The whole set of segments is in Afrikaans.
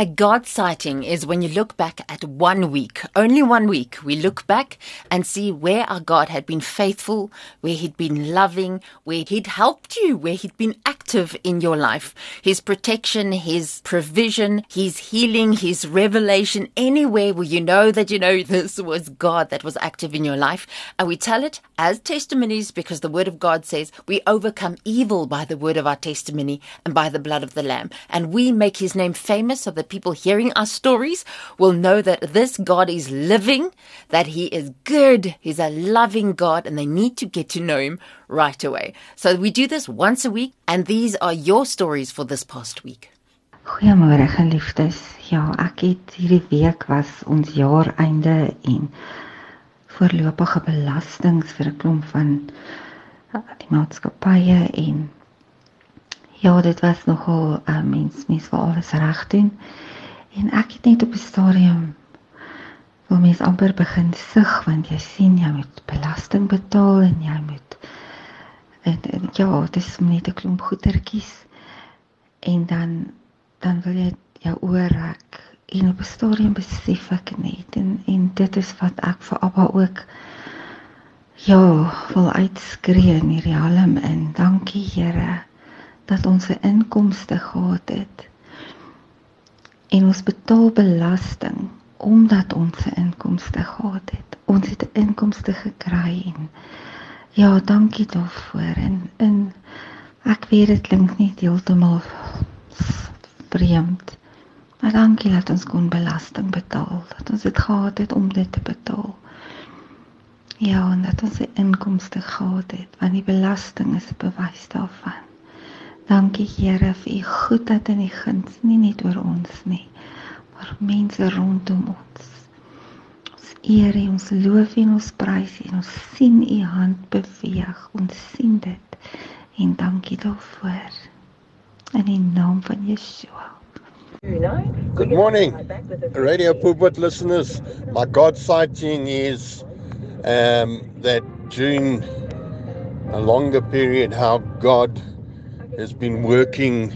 A God sighting is when you look back at one week, only one week. We look back and see where our God had been faithful, where He'd been loving, where He'd helped you, where He'd been active in your life. His protection, His provision, His healing, His revelation, anywhere where you know that you know this was God that was active in your life. And we tell it as testimonies because the Word of God says we overcome evil by the word of our testimony and by the blood of the Lamb. And we make His name famous so that people hearing our stories will know that this God is living, that He is good, He's a loving God, and they need to get to know Him right away. So we do this once a week, and these are your stories for this past week. Goeiemôre geliefdes. Ja, ek het hierdie week was ons jaareinde en voorlopige belastings vir 'n klomp van uh, die maatskappye en Ja, dit was nogal 'n uh, eh, mens mens vir alles reg doen. En ek het net op 'n stadium wil mens amper begin sug want jy sien jy moet belasting betaal en jy moet en, ja, dit is net 'n klomp goedertjies. En dan dan wil jy jou oorrek en op 'n stadium besef ek net en en dit is wat ek vir Abba ook ja, wil uitskree in hierdie halm in. Dankie Here dat ons 'n inkomste gehad het. En ons betaal belasting omdat ons 'n inkomste gehad het. Ons het 'n inkomste gekry en ja, dankie daarvoor. En in ek weet dit klink nie heeltemal vreemd. Maar dankie dat ons kon belasting betaal. Dat ons dit gehad het om dit te betaal. Ja, en dat ons 'n inkomste gehad het, want die belasting is 'n bewys daarvan. Dankie Here vir u goedheid en u guns, nie net oor ons nie, maar mense rondom ons. Eer u, ons loof u en ons prys u en ons sien u hand beweeg. Ons sien dit. En dankie daarvoor. In die naam van Yeshua. Good morning, Radio Pulpit listeners. My God sighting is um, that during a longer period, how God has been working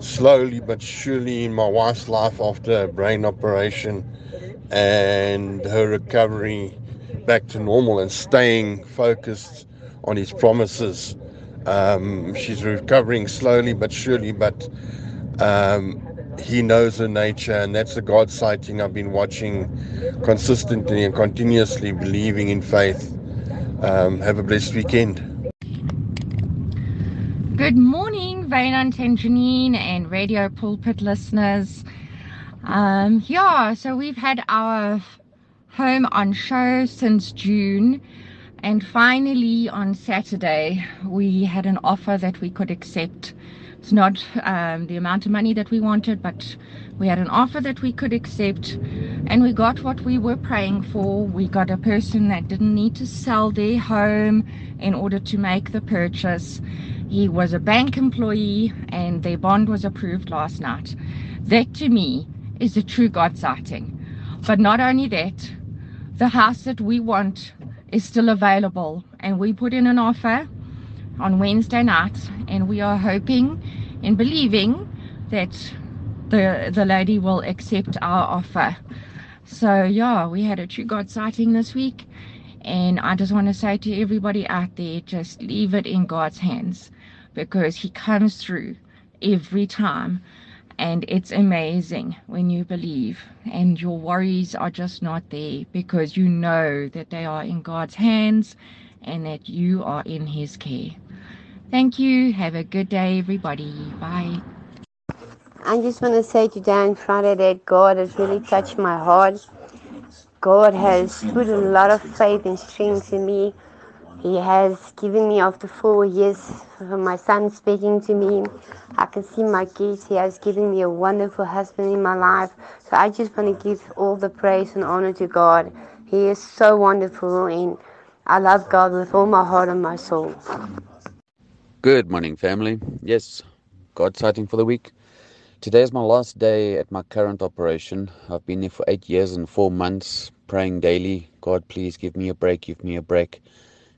slowly but surely in my wife's life after a brain operation and her recovery back to normal and staying focused on his promises. Um, she's recovering slowly but surely, but um, he knows her nature, and that's a God sighting I've been watching consistently and continuously believing in faith. Um, have a blessed weekend. Good morning, Vaynant and Janine and Radio Pulpit listeners. Um, yeah, so we've had our home on show since June, and finally on Saturday we had an offer that we could accept. It's not um, the amount of money that we wanted, but we had an offer that we could accept, and we got what we were praying for. We got a person that didn't need to sell their home in order to make the purchase he was a bank employee and their bond was approved last night. That to me is a true God sighting. But not only that, the house that we want is still available and we put in an offer on Wednesday night and we are hoping and believing that the the lady will accept our offer. So yeah, we had a true God sighting this week and I just want to say to everybody out there just leave it in God's hands because he comes through every time and it's amazing when you believe and your worries are just not there because you know that they are in God's hands and that you are in his care. Thank you. Have a good day everybody. Bye. I just want to say today on Friday that God has really touched my heart. God has put a lot of faith and strength in me he has given me after four years my son speaking to me. I can see my kids. He has given me a wonderful husband in my life. So I just want to give all the praise and honor to God. He is so wonderful and I love God with all my heart and my soul. Good morning, family. Yes, God sighting for the week. Today is my last day at my current operation. I've been there for eight years and four months, praying daily. God, please give me a break, give me a break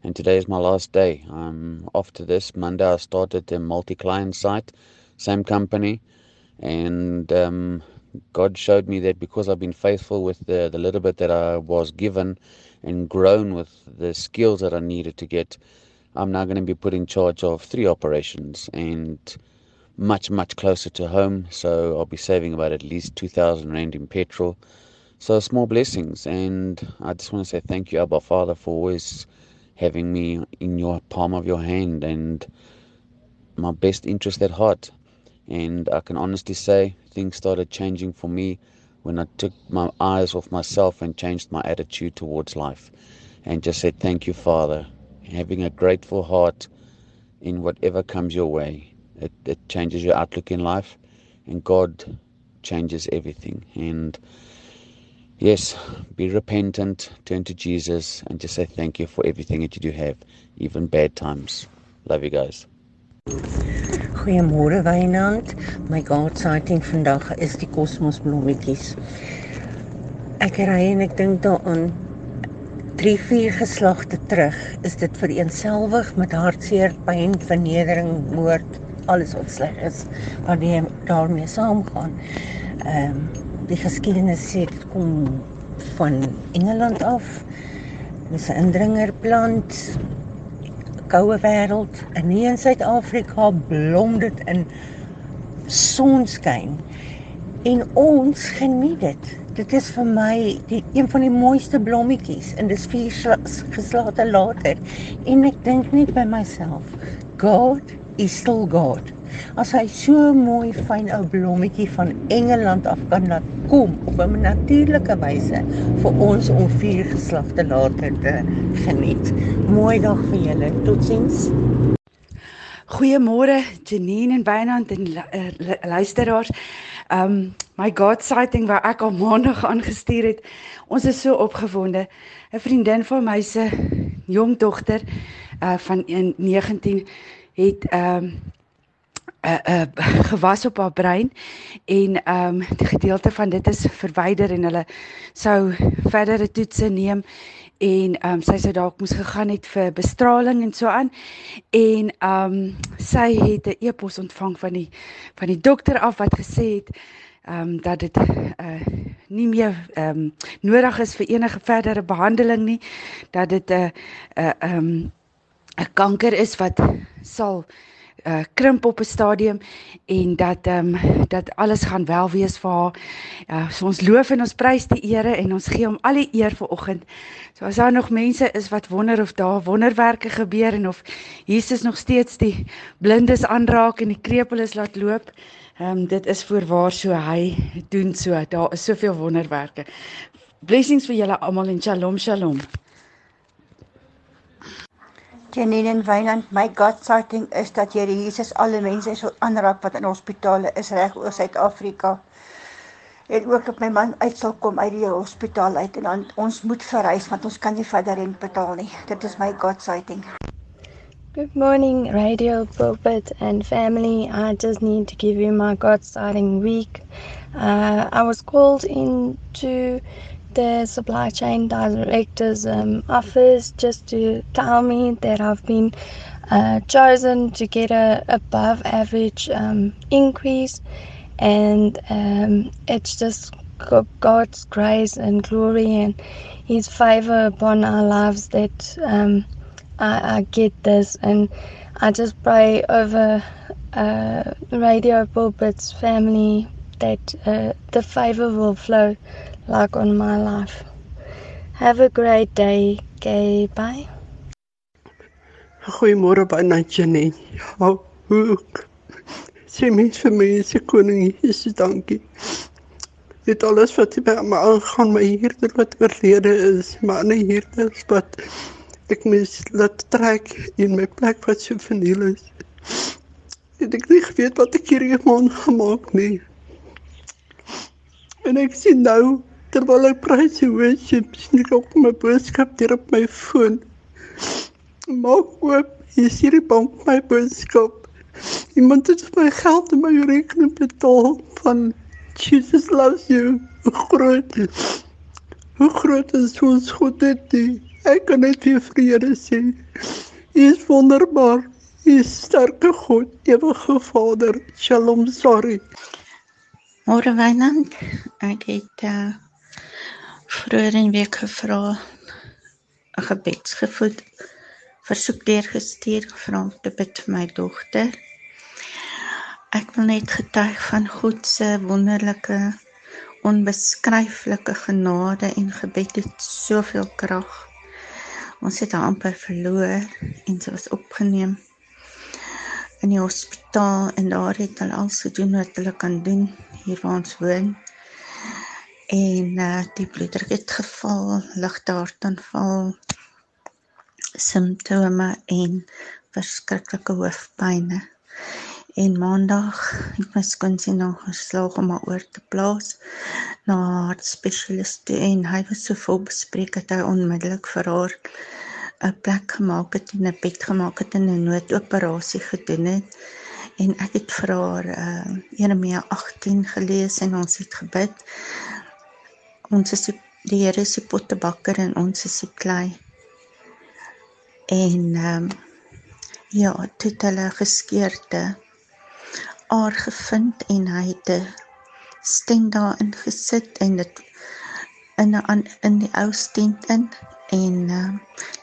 and today is my last day. I'm off to this. Monday I started a multi-client site, same company, and um, God showed me that because I've been faithful with the, the little bit that I was given and grown with the skills that I needed to get, I'm now going to be put in charge of three operations and much, much closer to home. So I'll be saving about at least 2,000 Rand in petrol. So small blessings. And I just want to say thank you, Abba Father, for always having me in your palm of your hand and my best interest at heart. And I can honestly say things started changing for me when I took my eyes off myself and changed my attitude towards life and just said, Thank you, Father. Having a grateful heart in whatever comes your way. It, it changes your outlook in life, and God changes everything. And yes, be repentant, turn to Jesus, and just say thank you for everything that you do have, even bad times. Love you guys. Goeiemôre Wynand. My God sighting vandag is die kosmosblommetjies. Ek ry en ek dink daaraan 3 4 geslagte terug is dit vereenselwig met hartseer, pyn, vernedering, moord, alles wat sleg is wat daarmee saamgaan. Ehm um, die geskiedenis sê dit kom van Engeland af. Dis 'n indringerplant koue wêreld en nie in Suid-Afrika blom dit in sonskyn. En ons geniet dit. Dit is vir my die een van die mooiste blommetjies en dis vier geslagte later. En ek dink net by myself God is still God as hy so mooi fyn ou blommetjie van Engeland af kan laat kom op 'n natuurlike wyse vir ons om vier geslagte later te geniet. Mooi dag vir julle. Totsiens. Goeiemôre Janine en Wynand en uh, luisteraars. Um my God sighting wat ek al maandag aangestuur het. Ons is so opgewonde. 'n Vriendin van my se jong dogter uh van 19 het um uh, uh, gewas op haar brein en ehm um, die gedeelte van dit is verwyder en hulle sou verdere toetse neem en ehm um, sy sou dalk moes gegaan het vir bestraling en so aan en ehm um, sy het 'n e-pos ontvang van die van die dokter af wat gesê het ehm um, dat dit uh nie meer ehm um, nodig is vir enige verdere behandeling nie dat dit 'n uh, 'n uh, ehm um, 'n kanker is wat sal uh krimp op 'n stadium en dat ehm um, dat alles gaan wel wees vir haar. Uh so ons loof en ons prys die Here en ons gee hom al die eer vir oggend. So as daar nog mense is wat wonder of daar wonderwerke gebeur en of Jesus nog steeds die blindes aanraak en die krepeles laat loop. Ehm um, dit is voorwaar so hy doen so. Daar is soveel wonderwerke. Blessings vir julle almal en shalom shalom. Janine en Wynand, my God sighting is dat Here Jesus alle mense sal aanraak wat in hospitale is reg oor Suid-Afrika. En ook op my man uit sal kom uit die hospitaal uit en dan ons moet verhuis want ons kan nie verder rent betaal nie. Dit is my God sighting. Good morning, Radio Pulpit and family. I just need to give you my God sighting week. Uh, I was called in to the supply chain director's um, office just to tell me that I've been uh, chosen to get a above average um, increase, and um, it's just God's grace and glory and His favor upon our lives that um, I, I, get this, and I just pray over uh, Radio Pulpit's family that uh, the favor will flow like on my life. Have a great day. Okay, bye. Goeiemôre by Natjanie. Ja, hoe sê mens vir my se koning Jesus dankie. Dit alles wat by my aangaan, my hierde wat oorlede is, maar nie hierde wat ek mis laat trek in my plek wat so verniel is. Ek het nie geweet wat ek hierdie maand gemaak nie. En ek sien nou terwyl ek prys die worship sien ek op my boodskap hier op my foon. Maak oop, hier is hierdie bank my boodskap. Iemand het my geld in my rekening betaal van Jesus loves you. Hoe groot hoe groot is ons God dit nie. Ek kan net weer vrede sê. Hy is wonderbaar. Hy is sterke God, ewige Vader. Shalom, sorry. Môre Wynand, ek het uh vroeër in week gevra 'n gebedsgevoed versoek deurgestuur vra om te bid vir my dogter. Ek wil net getuig van God se wonderlike onbeskryflike genade en gebed het soveel krag. Ons het haar amper verloor en sy was opgeneem in die hospitaal en daar het hulle alles gedoen wat hulle kan doen hier waar ons woon. En uh die bloeddruk het geval, ligte hartaanval, simptome en verskriklike hoofpynne. En maandag het my skoonseun nog geslaag om haar oor te plaas na 'n hartspesialis toe en hy was so vol bespreek dat hy onmiddellik vir haar 'n plek gemaak het en 'n bed gemaak het en 'n noodoperasie gedoen het. En ek het vir haar uh Jeremia 18 gelees en ons het gebid. Ons is die, die Here se pottebakker en ons is die klei. En ehm um, ja, dit hulle geskeurde aar gevind en hy het 'n stent daarin gesit en dit in 'n in die ou stent in en uh,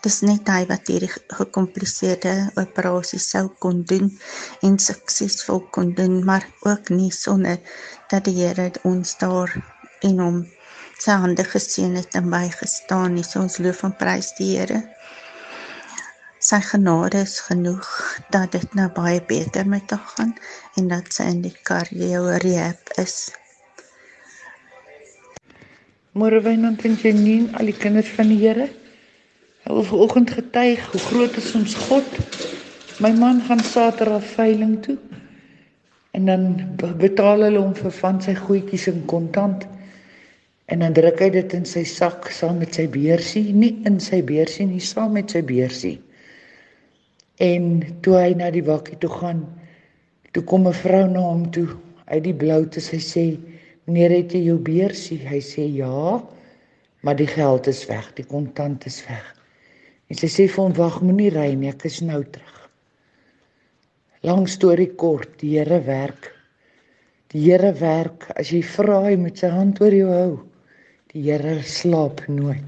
dis net hy wat hierdie gekompliseerde operasie sou kon doen en suksesvol kon doen maar ook nie sonder dat die Here ons daar en hom sy hande geseën het en bygestaan nie so ons loof en prys die Here. Sy genade is genoeg dat dit nou baie beter met haar gaan en dat sy in die cardio rehab is Môre Wynand en Janine, al die kinders van die Here. Hulle vanoggend getuig hoe groot is ons God. My man gaan Saterdag veiling toe. En dan betaal hulle hom vir van sy goedjies in kontant. En dan druk hy dit in sy sak saam met sy beursie, nie in sy beursie nie, saam met sy beursie. En toe hy na die bakkie toe gaan, toe kom 'n vrou na hom toe uit die blou te sy sê Meneer, het jy jou beursie? Hy sê ja, maar die geld is weg, die kontant is weg. En sy sê vir hom: "Wag, moenie ry nie, ek is nou terug." Lang storie kort, die Here werk. Die Here werk as jy vra hy met sy hand oor jou hou. Die Here slaap nooit.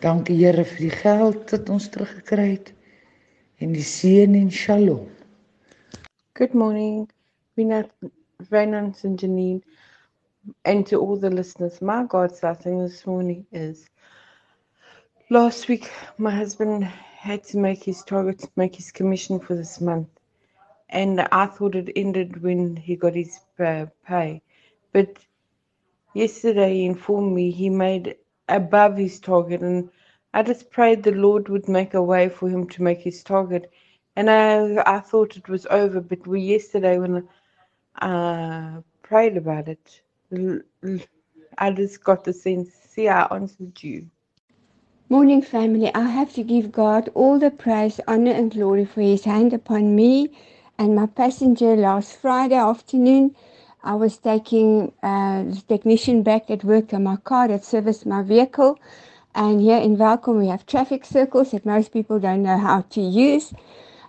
Dankie Here vir die geld wat ons teruggekry het en die seën en shalom. Good morning. We're Venance and Janine. And to all the listeners, my God starting this morning is last week my husband had to make his target, make his commission for this month, and I thought it ended when he got his uh, pay, but yesterday he informed me he made above his target, and I just prayed the Lord would make a way for him to make his target, and I I thought it was over, but we yesterday when I uh, prayed about it I just got the sense, see, I answered you. Morning, family. I have to give God all the praise, honor, and glory for His hand upon me and my passenger last Friday afternoon. I was taking uh, the technician back at work on my car that serviced my vehicle. And here in Welcome, we have traffic circles that most people don't know how to use.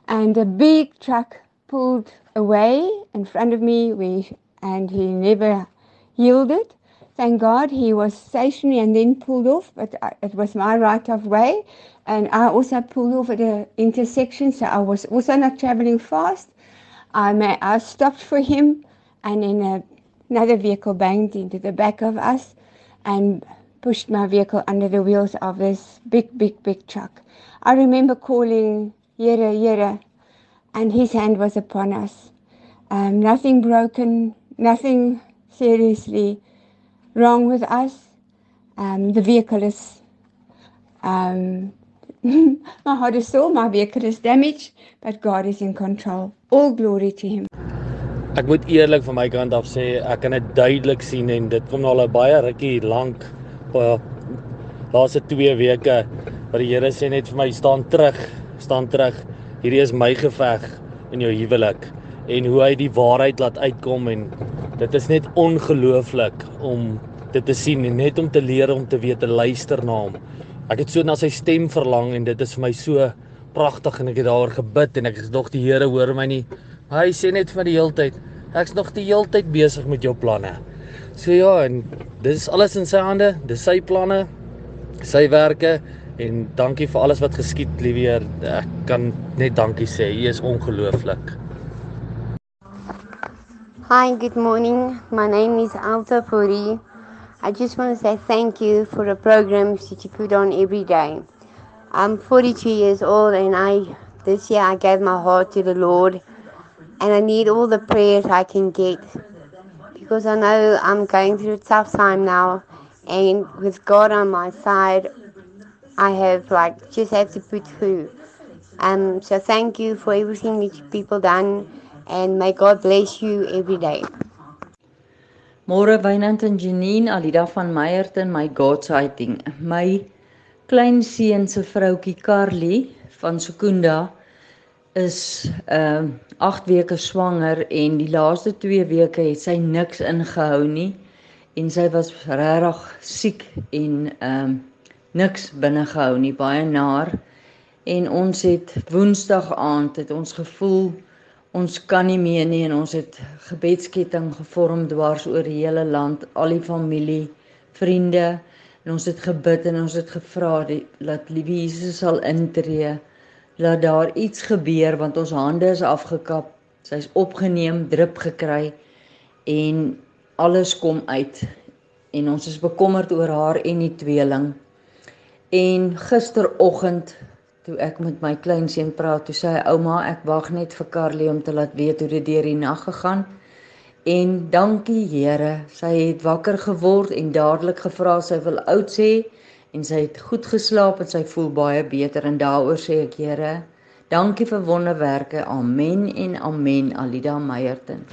And a big truck pulled away in front of me, we, and he never yielded. Thank God he was stationary and then pulled off, but it was my right of way. And I also pulled off at the intersection, so I was also not traveling fast. I, may, I stopped for him, and then a, another vehicle banged into the back of us and pushed my vehicle under the wheels of this big, big, big truck. I remember calling Yera Yera, and his hand was upon us. Um, nothing broken, nothing seriously wrong with us. Um, the vehicle is, um, my heart is sore, my vehicle is damaged, but God is in control. All glory to Him. Ek moet eerlik van my kant af sê, ek kan dit duidelik sien en dit kom al 'n baie rukkie lank op laaste 2 weke wat die Here sê net vir my staan terug, staan terug. Hierdie is my geveg in jou huwelik en hoe hy die waarheid laat uitkom en dit is net ongelooflik om dit te sien en net om te leer om te weet te luister na hom. Ek het so na sy stem verlang en dit is vir my so pragtig en ek het daaroor gebid en ek is nog die Here hoor my nie. Hy sê net vir die hele tyd, ek's nog die hele tyd besig met jou planne. So ja, en dis alles in sy hande, dis sy planne, sy werke en dankie vir alles wat geskied, liewe Heer. Ek kan net dankie sê. U is ongelooflik. Hi, good morning. My name is Alta Puri. I just want to say thank you for the programs that you put on every day. I'm 42 years old and I this year I gave my heart to the Lord and I need all the prayers I can get because I know I'm going through a tough time now and with God on my side I have like just have to put through. Um so thank you for everything that you people done and may God bless you every day. Môre Wynand en Janine Alida van Meyerton my God sighting. My klein seun se vroutjie Carly van Sekunda is ehm uh, 8 weke swanger en die laaste 2 weke het sy niks ingehou nie en sy was regtig siek en ehm um, niks binne gehou nie baie naar en ons het woensdag aand het ons gevoel ons kan nie meer nie en ons het gebedsketting gevorm dwars oor die hele land, al die familie, vriende en ons het gebid en ons het gevra dat liewe Jesus sal intree. Laat daar iets gebeur want ons hande is afgekap. Sy's opgeneem, drup gekry en alles kom uit. En ons is bekommerd oor haar en die tweeling. En gisteroggend toe ek met my kleinseun praat, toe sê hy ouma, ek wag net vir Carly om te laat weet hoe dit deur die nag gegaan. En dankie Here, sy het wakker geword en dadelik gevra sy wil oud sê en sy het goed geslaap en sy voel baie beter en daaroor sê ek Here, dankie vir wonderwerke. Amen en amen. Alida Meyerton.